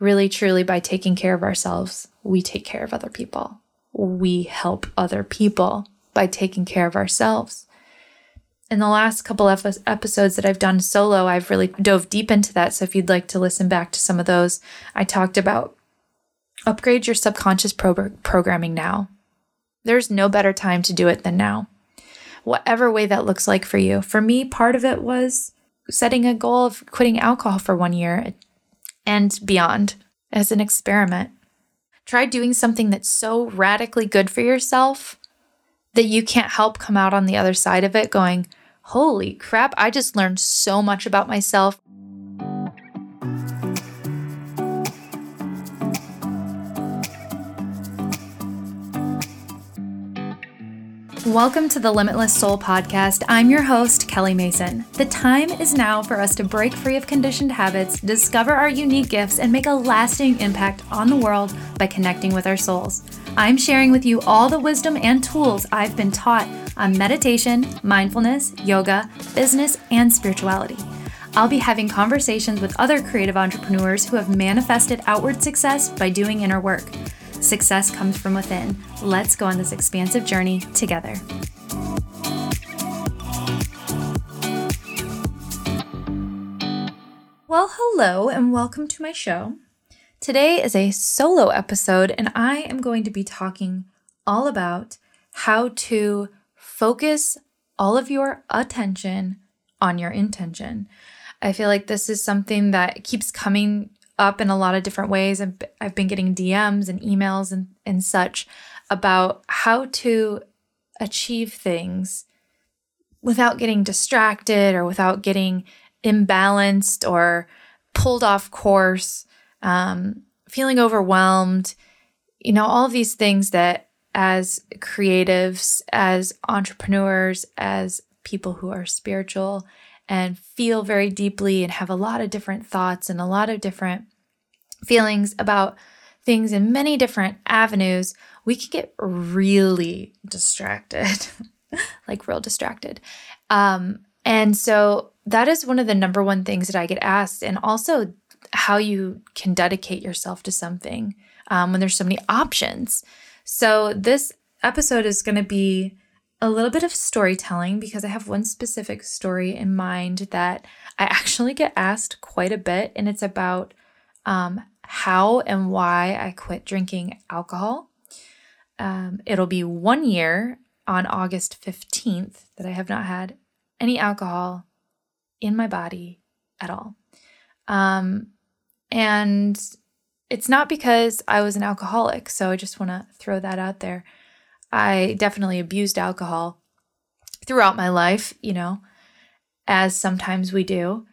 really truly by taking care of ourselves, we take care of other people. We help other people by taking care of ourselves. In the last couple of episodes that I've done solo, I've really dove deep into that. So if you'd like to listen back to some of those, I talked about upgrade your subconscious pro- programming now. There's no better time to do it than now. Whatever way that looks like for you. For me, part of it was setting a goal of quitting alcohol for one year and beyond as an experiment. Try doing something that's so radically good for yourself that you can't help come out on the other side of it going, Holy crap, I just learned so much about myself. Welcome to the Limitless Soul podcast. I'm your host, Kelly Mason. The time is now for us to break free of conditioned habits, discover our unique gifts, and make a lasting impact on the world by connecting with our souls. I'm sharing with you all the wisdom and tools I've been taught on meditation, mindfulness, yoga, business, and spirituality. I'll be having conversations with other creative entrepreneurs who have manifested outward success by doing inner work. Success comes from within. Let's go on this expansive journey together. Well, hello, and welcome to my show. Today is a solo episode, and I am going to be talking all about how to focus all of your attention on your intention. I feel like this is something that keeps coming up in a lot of different ways. I've, I've been getting DMs and emails and, and such about how to achieve things without getting distracted or without getting imbalanced or pulled off course, um, feeling overwhelmed, you know, all these things that as creatives, as entrepreneurs, as people who are spiritual and feel very deeply and have a lot of different thoughts and a lot of different feelings about things in many different avenues, we can get really distracted, like real distracted. Um, and so that is one of the number one things that I get asked, and also how you can dedicate yourself to something um, when there's so many options. So this episode is going to be a little bit of storytelling because I have one specific story in mind that I actually get asked quite a bit, and it's about um, how and why I quit drinking alcohol. Um, it'll be one year on August 15th that I have not had any alcohol in my body at all. Um, and it's not because I was an alcoholic. So I just want to throw that out there. I definitely abused alcohol throughout my life, you know, as sometimes we do.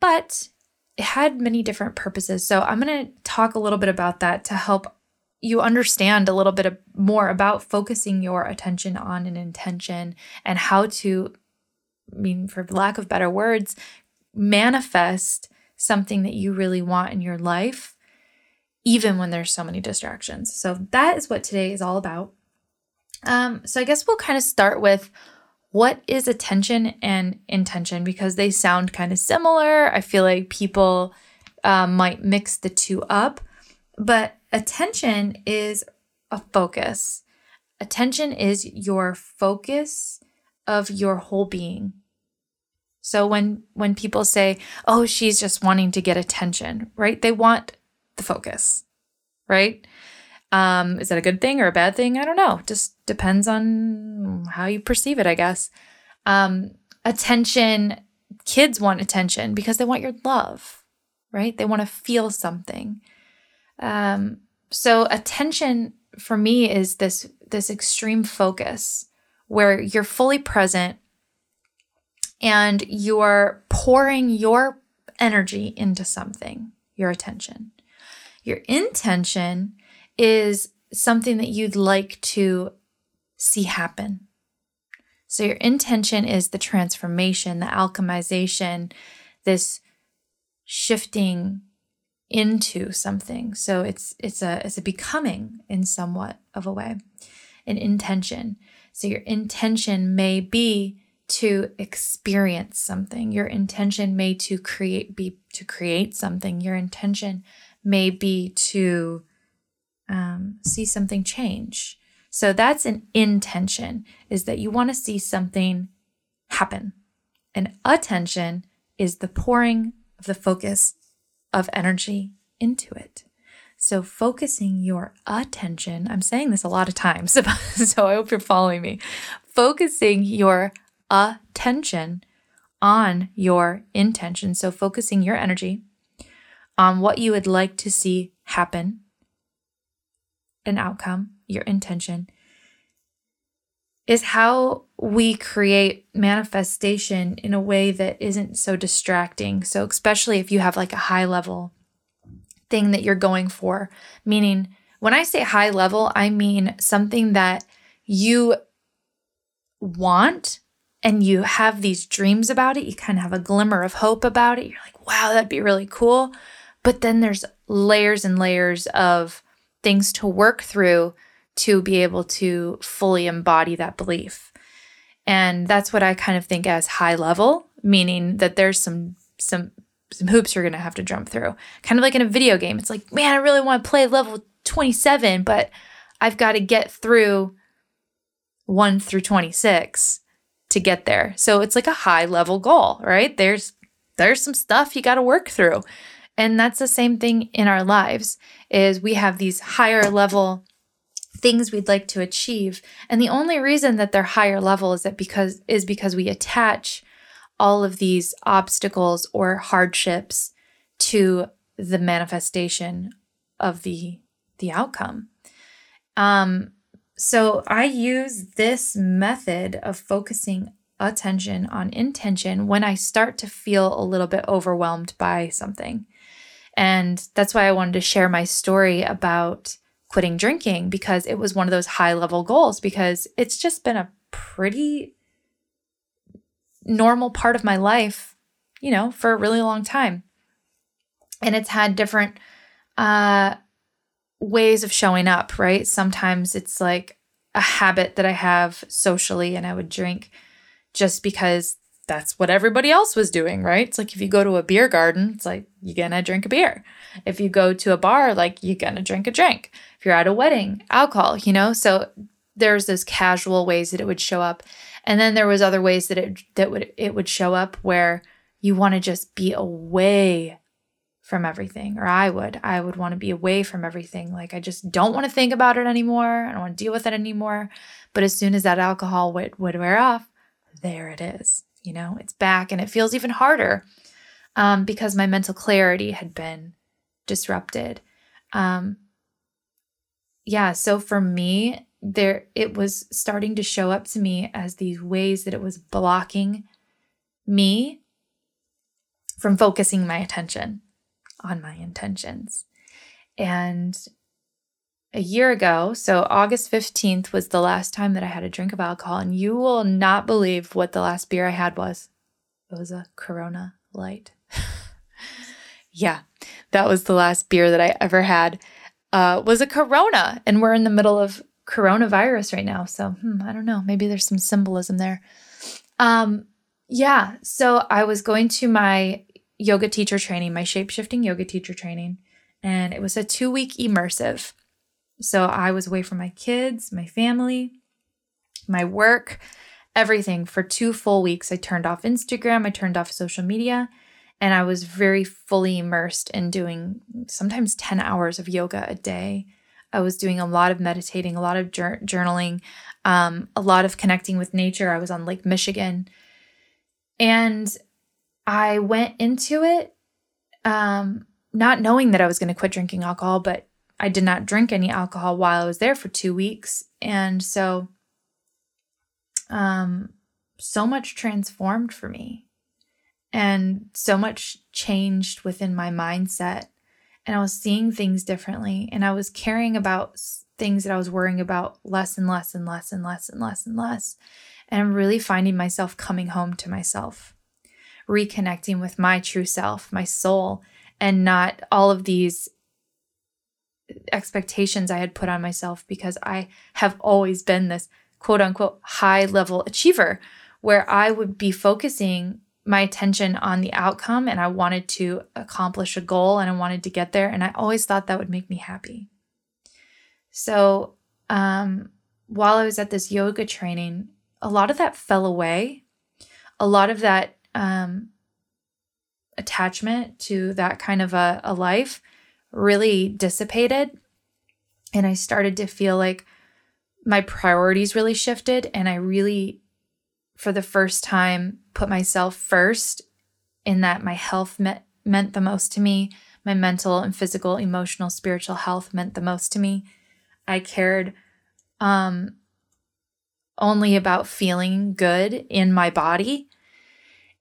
But it had many different purposes. So I'm going to talk a little bit about that to help you understand a little bit more about focusing your attention on an intention and how to, I mean, for lack of better words, manifest something that you really want in your life, even when there's so many distractions. So that is what today is all about. Um, so I guess we'll kind of start with what is attention and intention because they sound kind of similar. I feel like people um, might mix the two up, but attention is a focus. Attention is your focus of your whole being. So when when people say, "Oh, she's just wanting to get attention," right? They want the focus, right? Um, is that a good thing or a bad thing? I don't know. Just depends on how you perceive it, I guess. Um, attention, kids want attention because they want your love, right? They want to feel something. Um, so attention for me is this this extreme focus where you're fully present and you're pouring your energy into something, your attention. Your intention is something that you'd like to see happen. So your intention is the transformation, the alchemization, this shifting into something. So it's it's a it's a becoming in somewhat of a way, an intention. So your intention may be to experience something. Your intention may to create be to create something. Your intention may be to um, see something change. So that's an intention, is that you want to see something happen. And attention is the pouring of the focus of energy into it. So, focusing your attention, I'm saying this a lot of times, so I hope you're following me. Focusing your attention on your intention. So, focusing your energy on what you would like to see happen, an outcome, your intention, is how we create manifestation in a way that isn't so distracting. So, especially if you have like a high level thing that you're going for, meaning when I say high level, I mean something that you want and you have these dreams about it. You kind of have a glimmer of hope about it. You're like, wow, that'd be really cool. But then there's layers and layers of things to work through to be able to fully embody that belief. And that's what I kind of think as high level, meaning that there's some some some hoops you're going to have to jump through. Kind of like in a video game. It's like, man, I really want to play level 27, but I've got to get through 1 through 26 to get there. So it's like a high level goal, right? There's there's some stuff you got to work through. And that's the same thing in our lives is we have these higher level things we'd like to achieve. And the only reason that they're higher level is that because is because we attach all of these obstacles or hardships to the manifestation of the the outcome. Um so I use this method of focusing attention on intention when I start to feel a little bit overwhelmed by something. And that's why I wanted to share my story about quitting drinking because it was one of those high level goals because it's just been a pretty normal part of my life, you know, for a really long time. And it's had different uh ways of showing up, right? Sometimes it's like a habit that I have socially and I would drink just because that's what everybody else was doing, right? It's like if you go to a beer garden, it's like you're gonna drink a beer. If you go to a bar, like you're gonna drink a drink. If you're at a wedding, alcohol, you know? So there's those casual ways that it would show up. And then there was other ways that it that would it would show up where you want to just be away from everything or I would I would want to be away from everything like I just don't want to think about it anymore I don't want to deal with it anymore but as soon as that alcohol would would wear off there it is you know, it's back and it feels even harder um, because my mental clarity had been disrupted. Um, yeah, so for me, there it was starting to show up to me as these ways that it was blocking me from focusing my attention on my intentions. And a year ago, so August 15th was the last time that I had a drink of alcohol, and you will not believe what the last beer I had was. It was a Corona Light. yeah, that was the last beer that I ever had. Uh, was a Corona, and we're in the middle of coronavirus right now, so hmm, I don't know. Maybe there's some symbolism there. Um, yeah, so I was going to my yoga teacher training, my shape shifting yoga teacher training, and it was a two week immersive. So I was away from my kids, my family, my work, everything for two full weeks. I turned off Instagram, I turned off social media, and I was very fully immersed in doing sometimes 10 hours of yoga a day. I was doing a lot of meditating, a lot of journaling, um, a lot of connecting with nature. I was on Lake Michigan. And I went into it um, not knowing that I was going to quit drinking alcohol, but I did not drink any alcohol while I was there for two weeks. And so, um, so much transformed for me and so much changed within my mindset. And I was seeing things differently and I was caring about things that I was worrying about less and less and less and less and less and less. And I'm really finding myself coming home to myself, reconnecting with my true self, my soul, and not all of these expectations I had put on myself because I have always been this quote unquote high level achiever where I would be focusing my attention on the outcome and I wanted to accomplish a goal and I wanted to get there. And I always thought that would make me happy. So, um, while I was at this yoga training, a lot of that fell away. A lot of that um, attachment to that kind of a, a life really dissipated. And I started to feel like my priorities really shifted. And I really, for the first time, put myself first in that my health met, meant the most to me. My mental and physical, emotional, spiritual health meant the most to me. I cared um, only about feeling good in my body.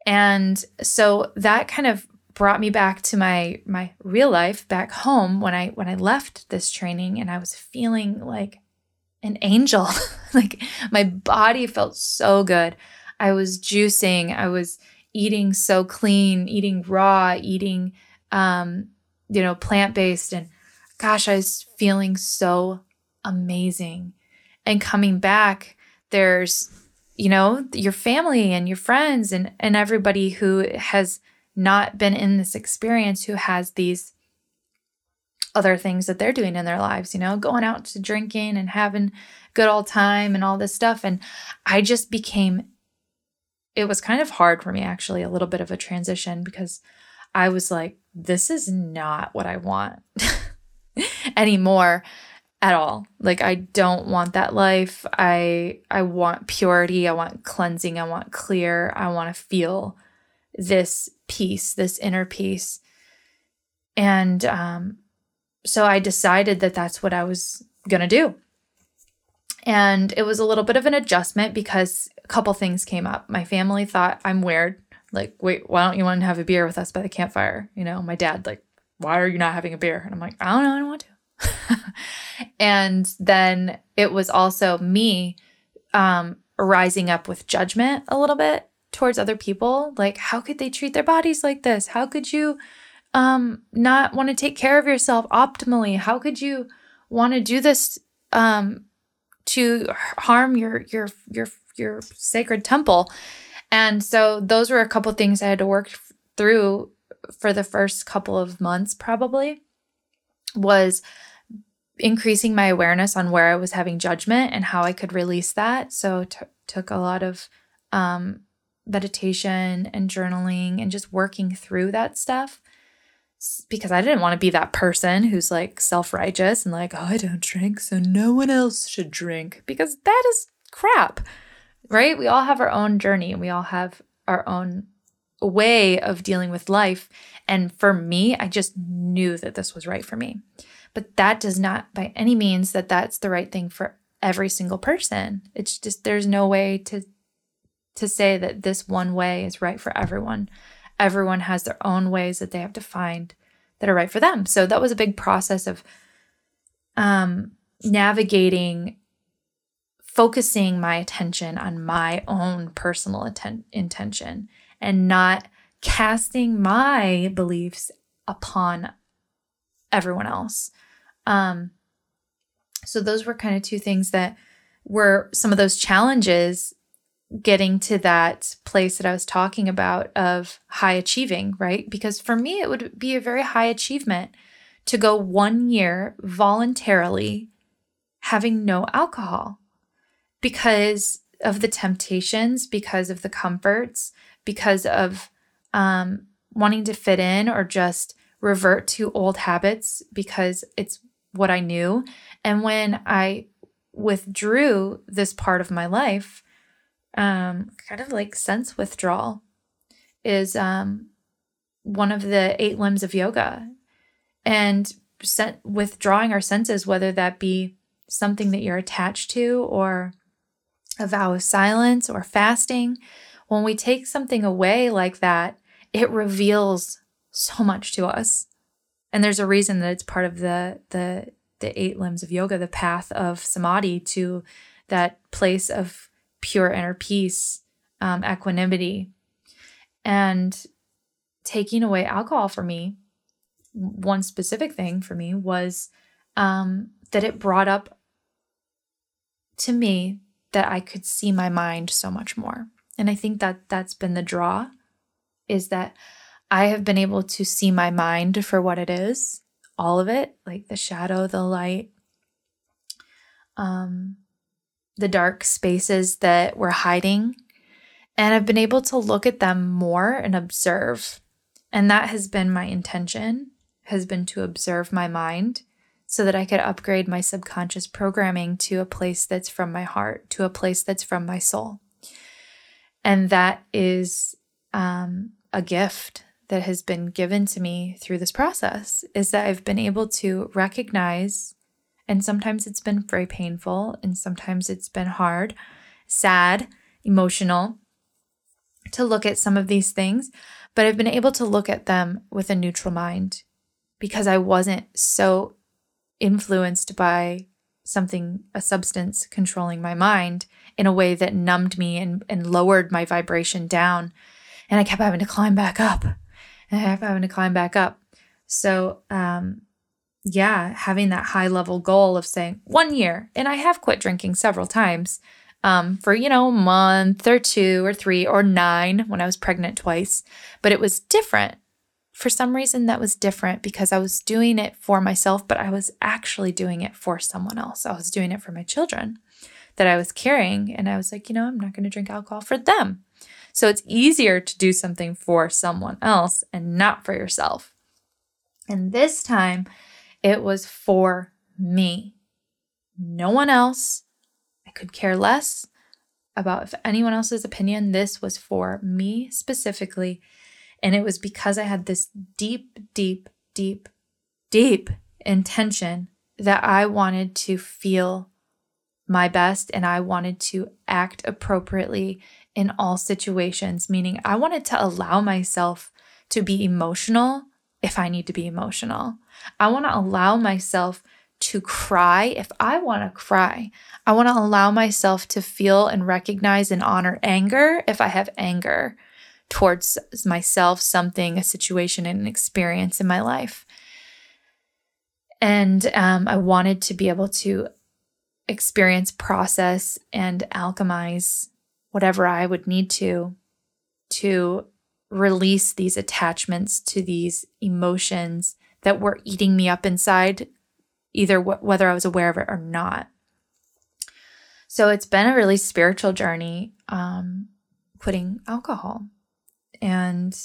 And so that kind of brought me back to my my real life back home when I when I left this training and I was feeling like an angel. like my body felt so good. I was juicing, I was eating so clean, eating raw, eating um you know, plant-based and gosh, I was feeling so amazing. And coming back, there's, you know, your family and your friends and, and everybody who has not been in this experience who has these other things that they're doing in their lives, you know, going out to drinking and having good old time and all this stuff. And I just became, it was kind of hard for me actually, a little bit of a transition because I was like, this is not what I want anymore at all. Like I don't want that life. I I want purity, I want cleansing, I want clear. I want to feel this peace, this inner peace. And um so I decided that that's what I was going to do. And it was a little bit of an adjustment because a couple things came up. My family thought I'm weird. Like, wait, why don't you want to have a beer with us by the campfire? You know, my dad, like, why are you not having a beer? And I'm like, I don't know, I don't want to. and then it was also me um, rising up with judgment a little bit towards other people. Like, how could they treat their bodies like this? How could you um, not want to take care of yourself optimally? How could you want to do this um, to harm your your your your sacred temple? And so those were a couple things I had to work through for the first couple of months probably was increasing my awareness on where I was having judgment and how I could release that. So t- took a lot of um, meditation and journaling and just working through that stuff because I didn't want to be that person who's like self righteous and like, oh, I don't drink, so no one else should drink because that is crap, right? We all have our own journey and we all have our own way of dealing with life. And for me, I just knew that this was right for me. But that does not by any means that that's the right thing for every single person. It's just there's no way to to say that this one way is right for everyone. Everyone has their own ways that they have to find that are right for them. So that was a big process of um navigating focusing my attention on my own personal atten- intention and not casting my beliefs upon everyone else. Um, so those were kind of two things that were some of those challenges getting to that place that I was talking about of high achieving, right? Because for me, it would be a very high achievement to go one year voluntarily having no alcohol because of the temptations, because of the comforts, because of um, wanting to fit in or just revert to old habits because it's what I knew. And when I withdrew this part of my life, um, kind of like sense withdrawal is um, one of the eight limbs of yoga. And set, withdrawing our senses, whether that be something that you're attached to or a vow of silence or fasting, when we take something away like that, it reveals so much to us. And there's a reason that it's part of the the the eight limbs of yoga, the path of samadhi to that place of pure inner peace, um, equanimity. And taking away alcohol for me, one specific thing for me was um, that it brought up to me that I could see my mind so much more. And I think that that's been the draw is that I have been able to see my mind for what it is, all of it, like the shadow, the light, um, the dark spaces that we're hiding. And I've been able to look at them more and observe. And that has been my intention, has been to observe my mind so that I could upgrade my subconscious programming to a place that's from my heart, to a place that's from my soul. And that is um, a gift that has been given to me through this process is that I've been able to recognize, and sometimes it's been very painful, and sometimes it's been hard, sad, emotional, to look at some of these things, but I've been able to look at them with a neutral mind because I wasn't so influenced by something, a substance controlling my mind in a way that numbed me and, and lowered my vibration down. And I kept having to climb back up and I kept having to climb back up. So, um, yeah, having that high level goal of saying one year, and I have quit drinking several times um, for, you know, a month or two or three or nine when I was pregnant twice, but it was different for some reason that was different because I was doing it for myself, but I was actually doing it for someone else. I was doing it for my children that I was carrying. And I was like, you know, I'm not going to drink alcohol for them. So it's easier to do something for someone else and not for yourself. And this time it was for me, no one else. I could care less about if anyone else's opinion. This was for me specifically and it was because I had this deep, deep, deep, deep intention that I wanted to feel my best and I wanted to act appropriately in all situations, meaning I wanted to allow myself to be emotional if I need to be emotional. I want to allow myself to cry if I want to cry. I want to allow myself to feel and recognize and honor anger if I have anger towards myself, something, a situation, and an experience in my life. And um, I wanted to be able to experience, process, and alchemize whatever I would need to to release these attachments to these emotions that were eating me up inside, either wh- whether I was aware of it or not. So it's been a really spiritual journey, um, quitting alcohol. And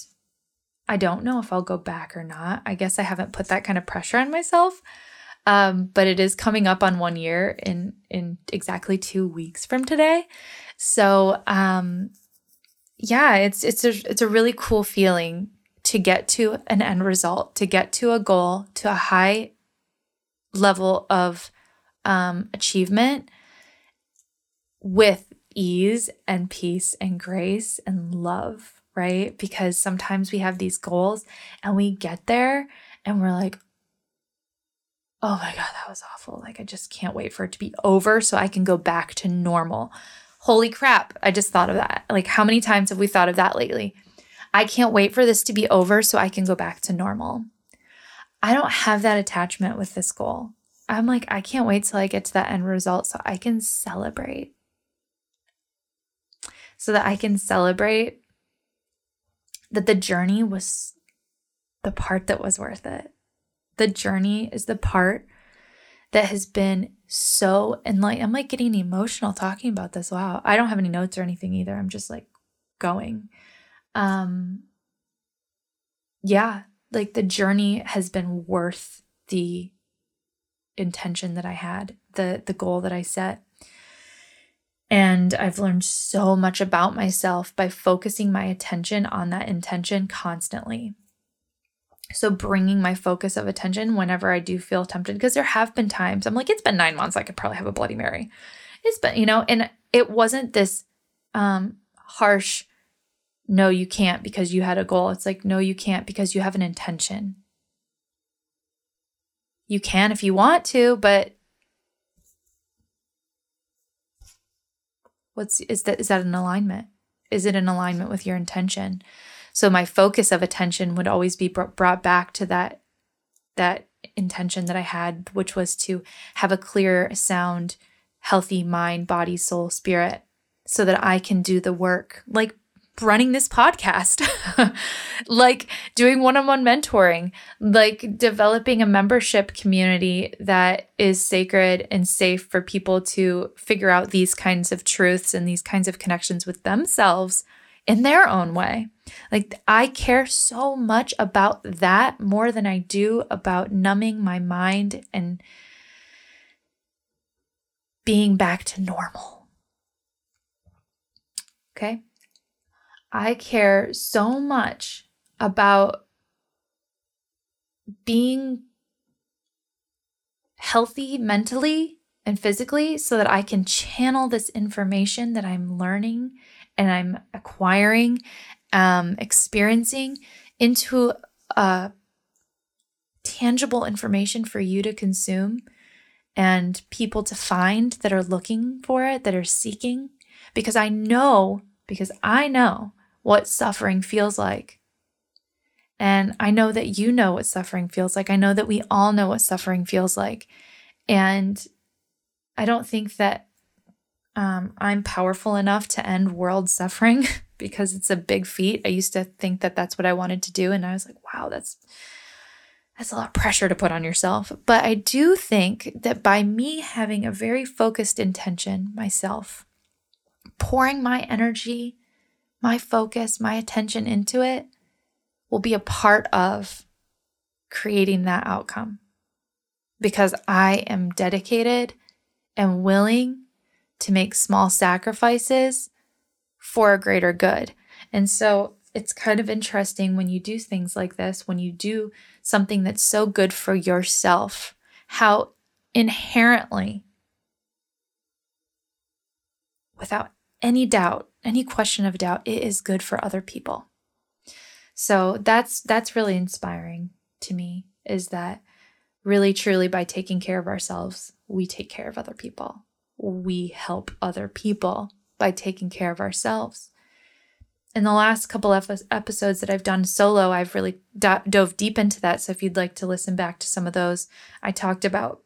I don't know if I'll go back or not. I guess I haven't put that kind of pressure on myself. Um, but it is coming up on one year in in exactly two weeks from today. So um, yeah, it's it's a it's a really cool feeling to get to an end result, to get to a goal, to a high level of um, achievement with ease and peace and grace and love right? Because sometimes we have these goals and we get there and we're like, oh my God, that was awful. Like, I just can't wait for it to be over so I can go back to normal. Holy crap, I just thought of that. Like, how many times have we thought of that lately? I can't wait for this to be over so I can go back to normal. I don't have that attachment with this goal. I'm like, I can't wait till I get to that end result so I can celebrate. So that I can celebrate that the journey was the part that was worth it. The journey is the part that has been so like I'm like getting emotional talking about this. Wow. I don't have any notes or anything either. I'm just like going. Um yeah, like the journey has been worth the intention that I had, the the goal that I set. And I've learned so much about myself by focusing my attention on that intention constantly. So, bringing my focus of attention whenever I do feel tempted, because there have been times I'm like, it's been nine months, I could probably have a Bloody Mary. It's been, you know, and it wasn't this um, harsh, no, you can't because you had a goal. It's like, no, you can't because you have an intention. You can if you want to, but What's is that is that an alignment? Is it in alignment with your intention? So my focus of attention would always be brought back to that that intention that I had, which was to have a clear, sound, healthy mind, body, soul, spirit, so that I can do the work. Like running this podcast, like doing one on one mentoring, like developing a membership community that is sacred and safe for people to figure out these kinds of truths and these kinds of connections with themselves in their own way. Like, I care so much about that more than I do about numbing my mind and being back to normal. Okay. I care so much about being healthy mentally and physically so that I can channel this information that I'm learning and I'm acquiring, um, experiencing into a tangible information for you to consume and people to find that are looking for it, that are seeking. Because I know, because I know what suffering feels like. And I know that you know what suffering feels like. I know that we all know what suffering feels like. And I don't think that um, I'm powerful enough to end world suffering because it's a big feat. I used to think that that's what I wanted to do. And I was like, wow, that's. That's a lot of pressure to put on yourself. But I do think that by me having a very focused intention myself, pouring my energy my focus, my attention into it will be a part of creating that outcome because I am dedicated and willing to make small sacrifices for a greater good. And so it's kind of interesting when you do things like this, when you do something that's so good for yourself, how inherently, without any doubt, any question of doubt, it is good for other people. So that's that's really inspiring to me is that really truly by taking care of ourselves, we take care of other people. We help other people by taking care of ourselves. In the last couple of episodes that I've done solo, I've really do- dove deep into that. So if you'd like to listen back to some of those, I talked about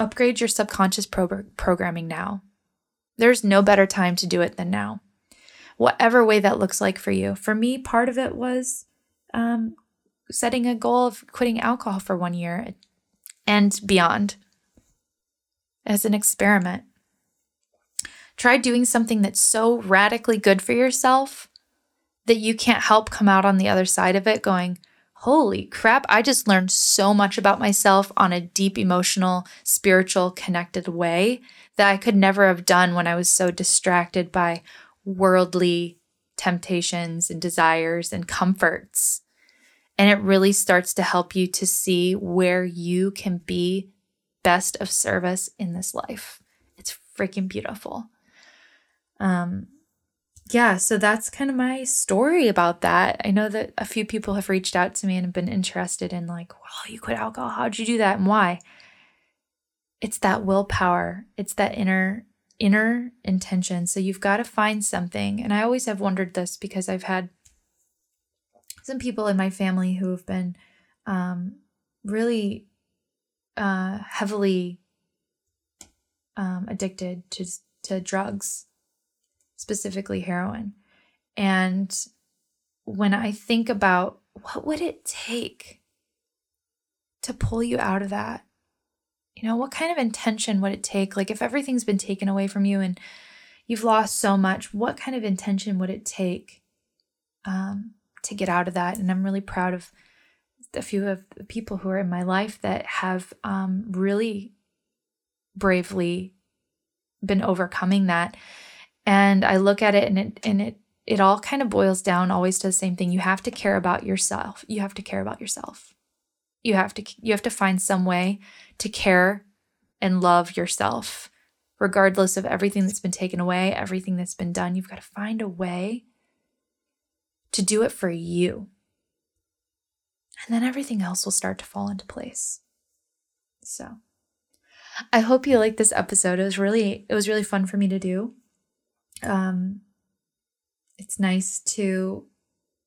upgrade your subconscious pro- programming now. There's no better time to do it than now, whatever way that looks like for you. For me, part of it was um, setting a goal of quitting alcohol for one year and beyond as an experiment. Try doing something that's so radically good for yourself that you can't help come out on the other side of it going, Holy crap, I just learned so much about myself on a deep emotional, spiritual, connected way that I could never have done when I was so distracted by worldly temptations and desires and comforts. And it really starts to help you to see where you can be best of service in this life. It's freaking beautiful. Um, yeah, so that's kind of my story about that. I know that a few people have reached out to me and have been interested in, like, well, you quit alcohol. How'd you do that and why? it's that willpower it's that inner inner intention so you've got to find something and i always have wondered this because i've had some people in my family who have been um, really uh, heavily um, addicted to to drugs specifically heroin and when i think about what would it take to pull you out of that you know, what kind of intention would it take? Like, if everything's been taken away from you and you've lost so much, what kind of intention would it take um, to get out of that? And I'm really proud of a few of the people who are in my life that have um, really bravely been overcoming that. And I look at it and it and it it all kind of boils down always to the same thing. You have to care about yourself. You have to care about yourself. You have to you have to find some way to care and love yourself regardless of everything that's been taken away, everything that's been done. You've got to find a way to do it for you. And then everything else will start to fall into place. So, I hope you liked this episode. It was really it was really fun for me to do. Um it's nice to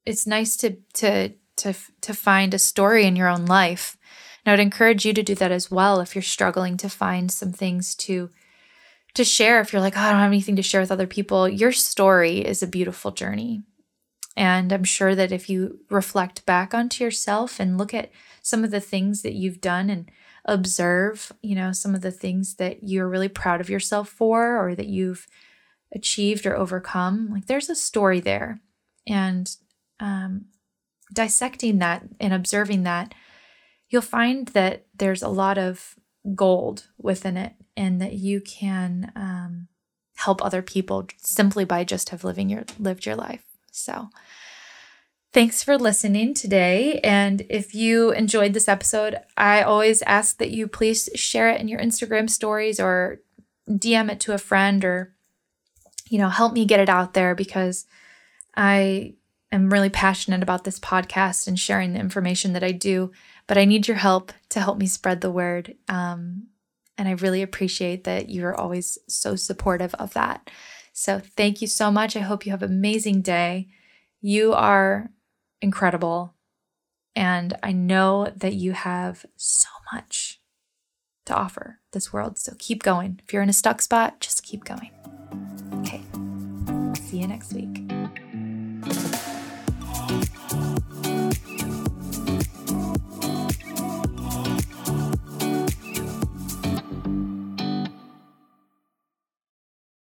it's nice to to to to find a story in your own life. And I would encourage you to do that as well if you're struggling to find some things to to share if you're like, oh, I don't have anything to share with other people. Your story is a beautiful journey. And I'm sure that if you reflect back onto yourself and look at some of the things that you've done and observe, you know, some of the things that you're really proud of yourself for or that you've achieved or overcome, like there's a story there. And um, dissecting that and observing that, you'll find that there's a lot of gold within it and that you can um, help other people simply by just have living your lived your life. So thanks for listening today. And if you enjoyed this episode, I always ask that you please share it in your Instagram stories or DM it to a friend or you know, help me get it out there because I am really passionate about this podcast and sharing the information that I do, but I need your help to help me spread the word. Um, and I really appreciate that you're always so supportive of that. So thank you so much. I hope you have an amazing day. You are incredible. And I know that you have so much to offer this world. So keep going. If you're in a stuck spot, just keep going. Okay. See you next week.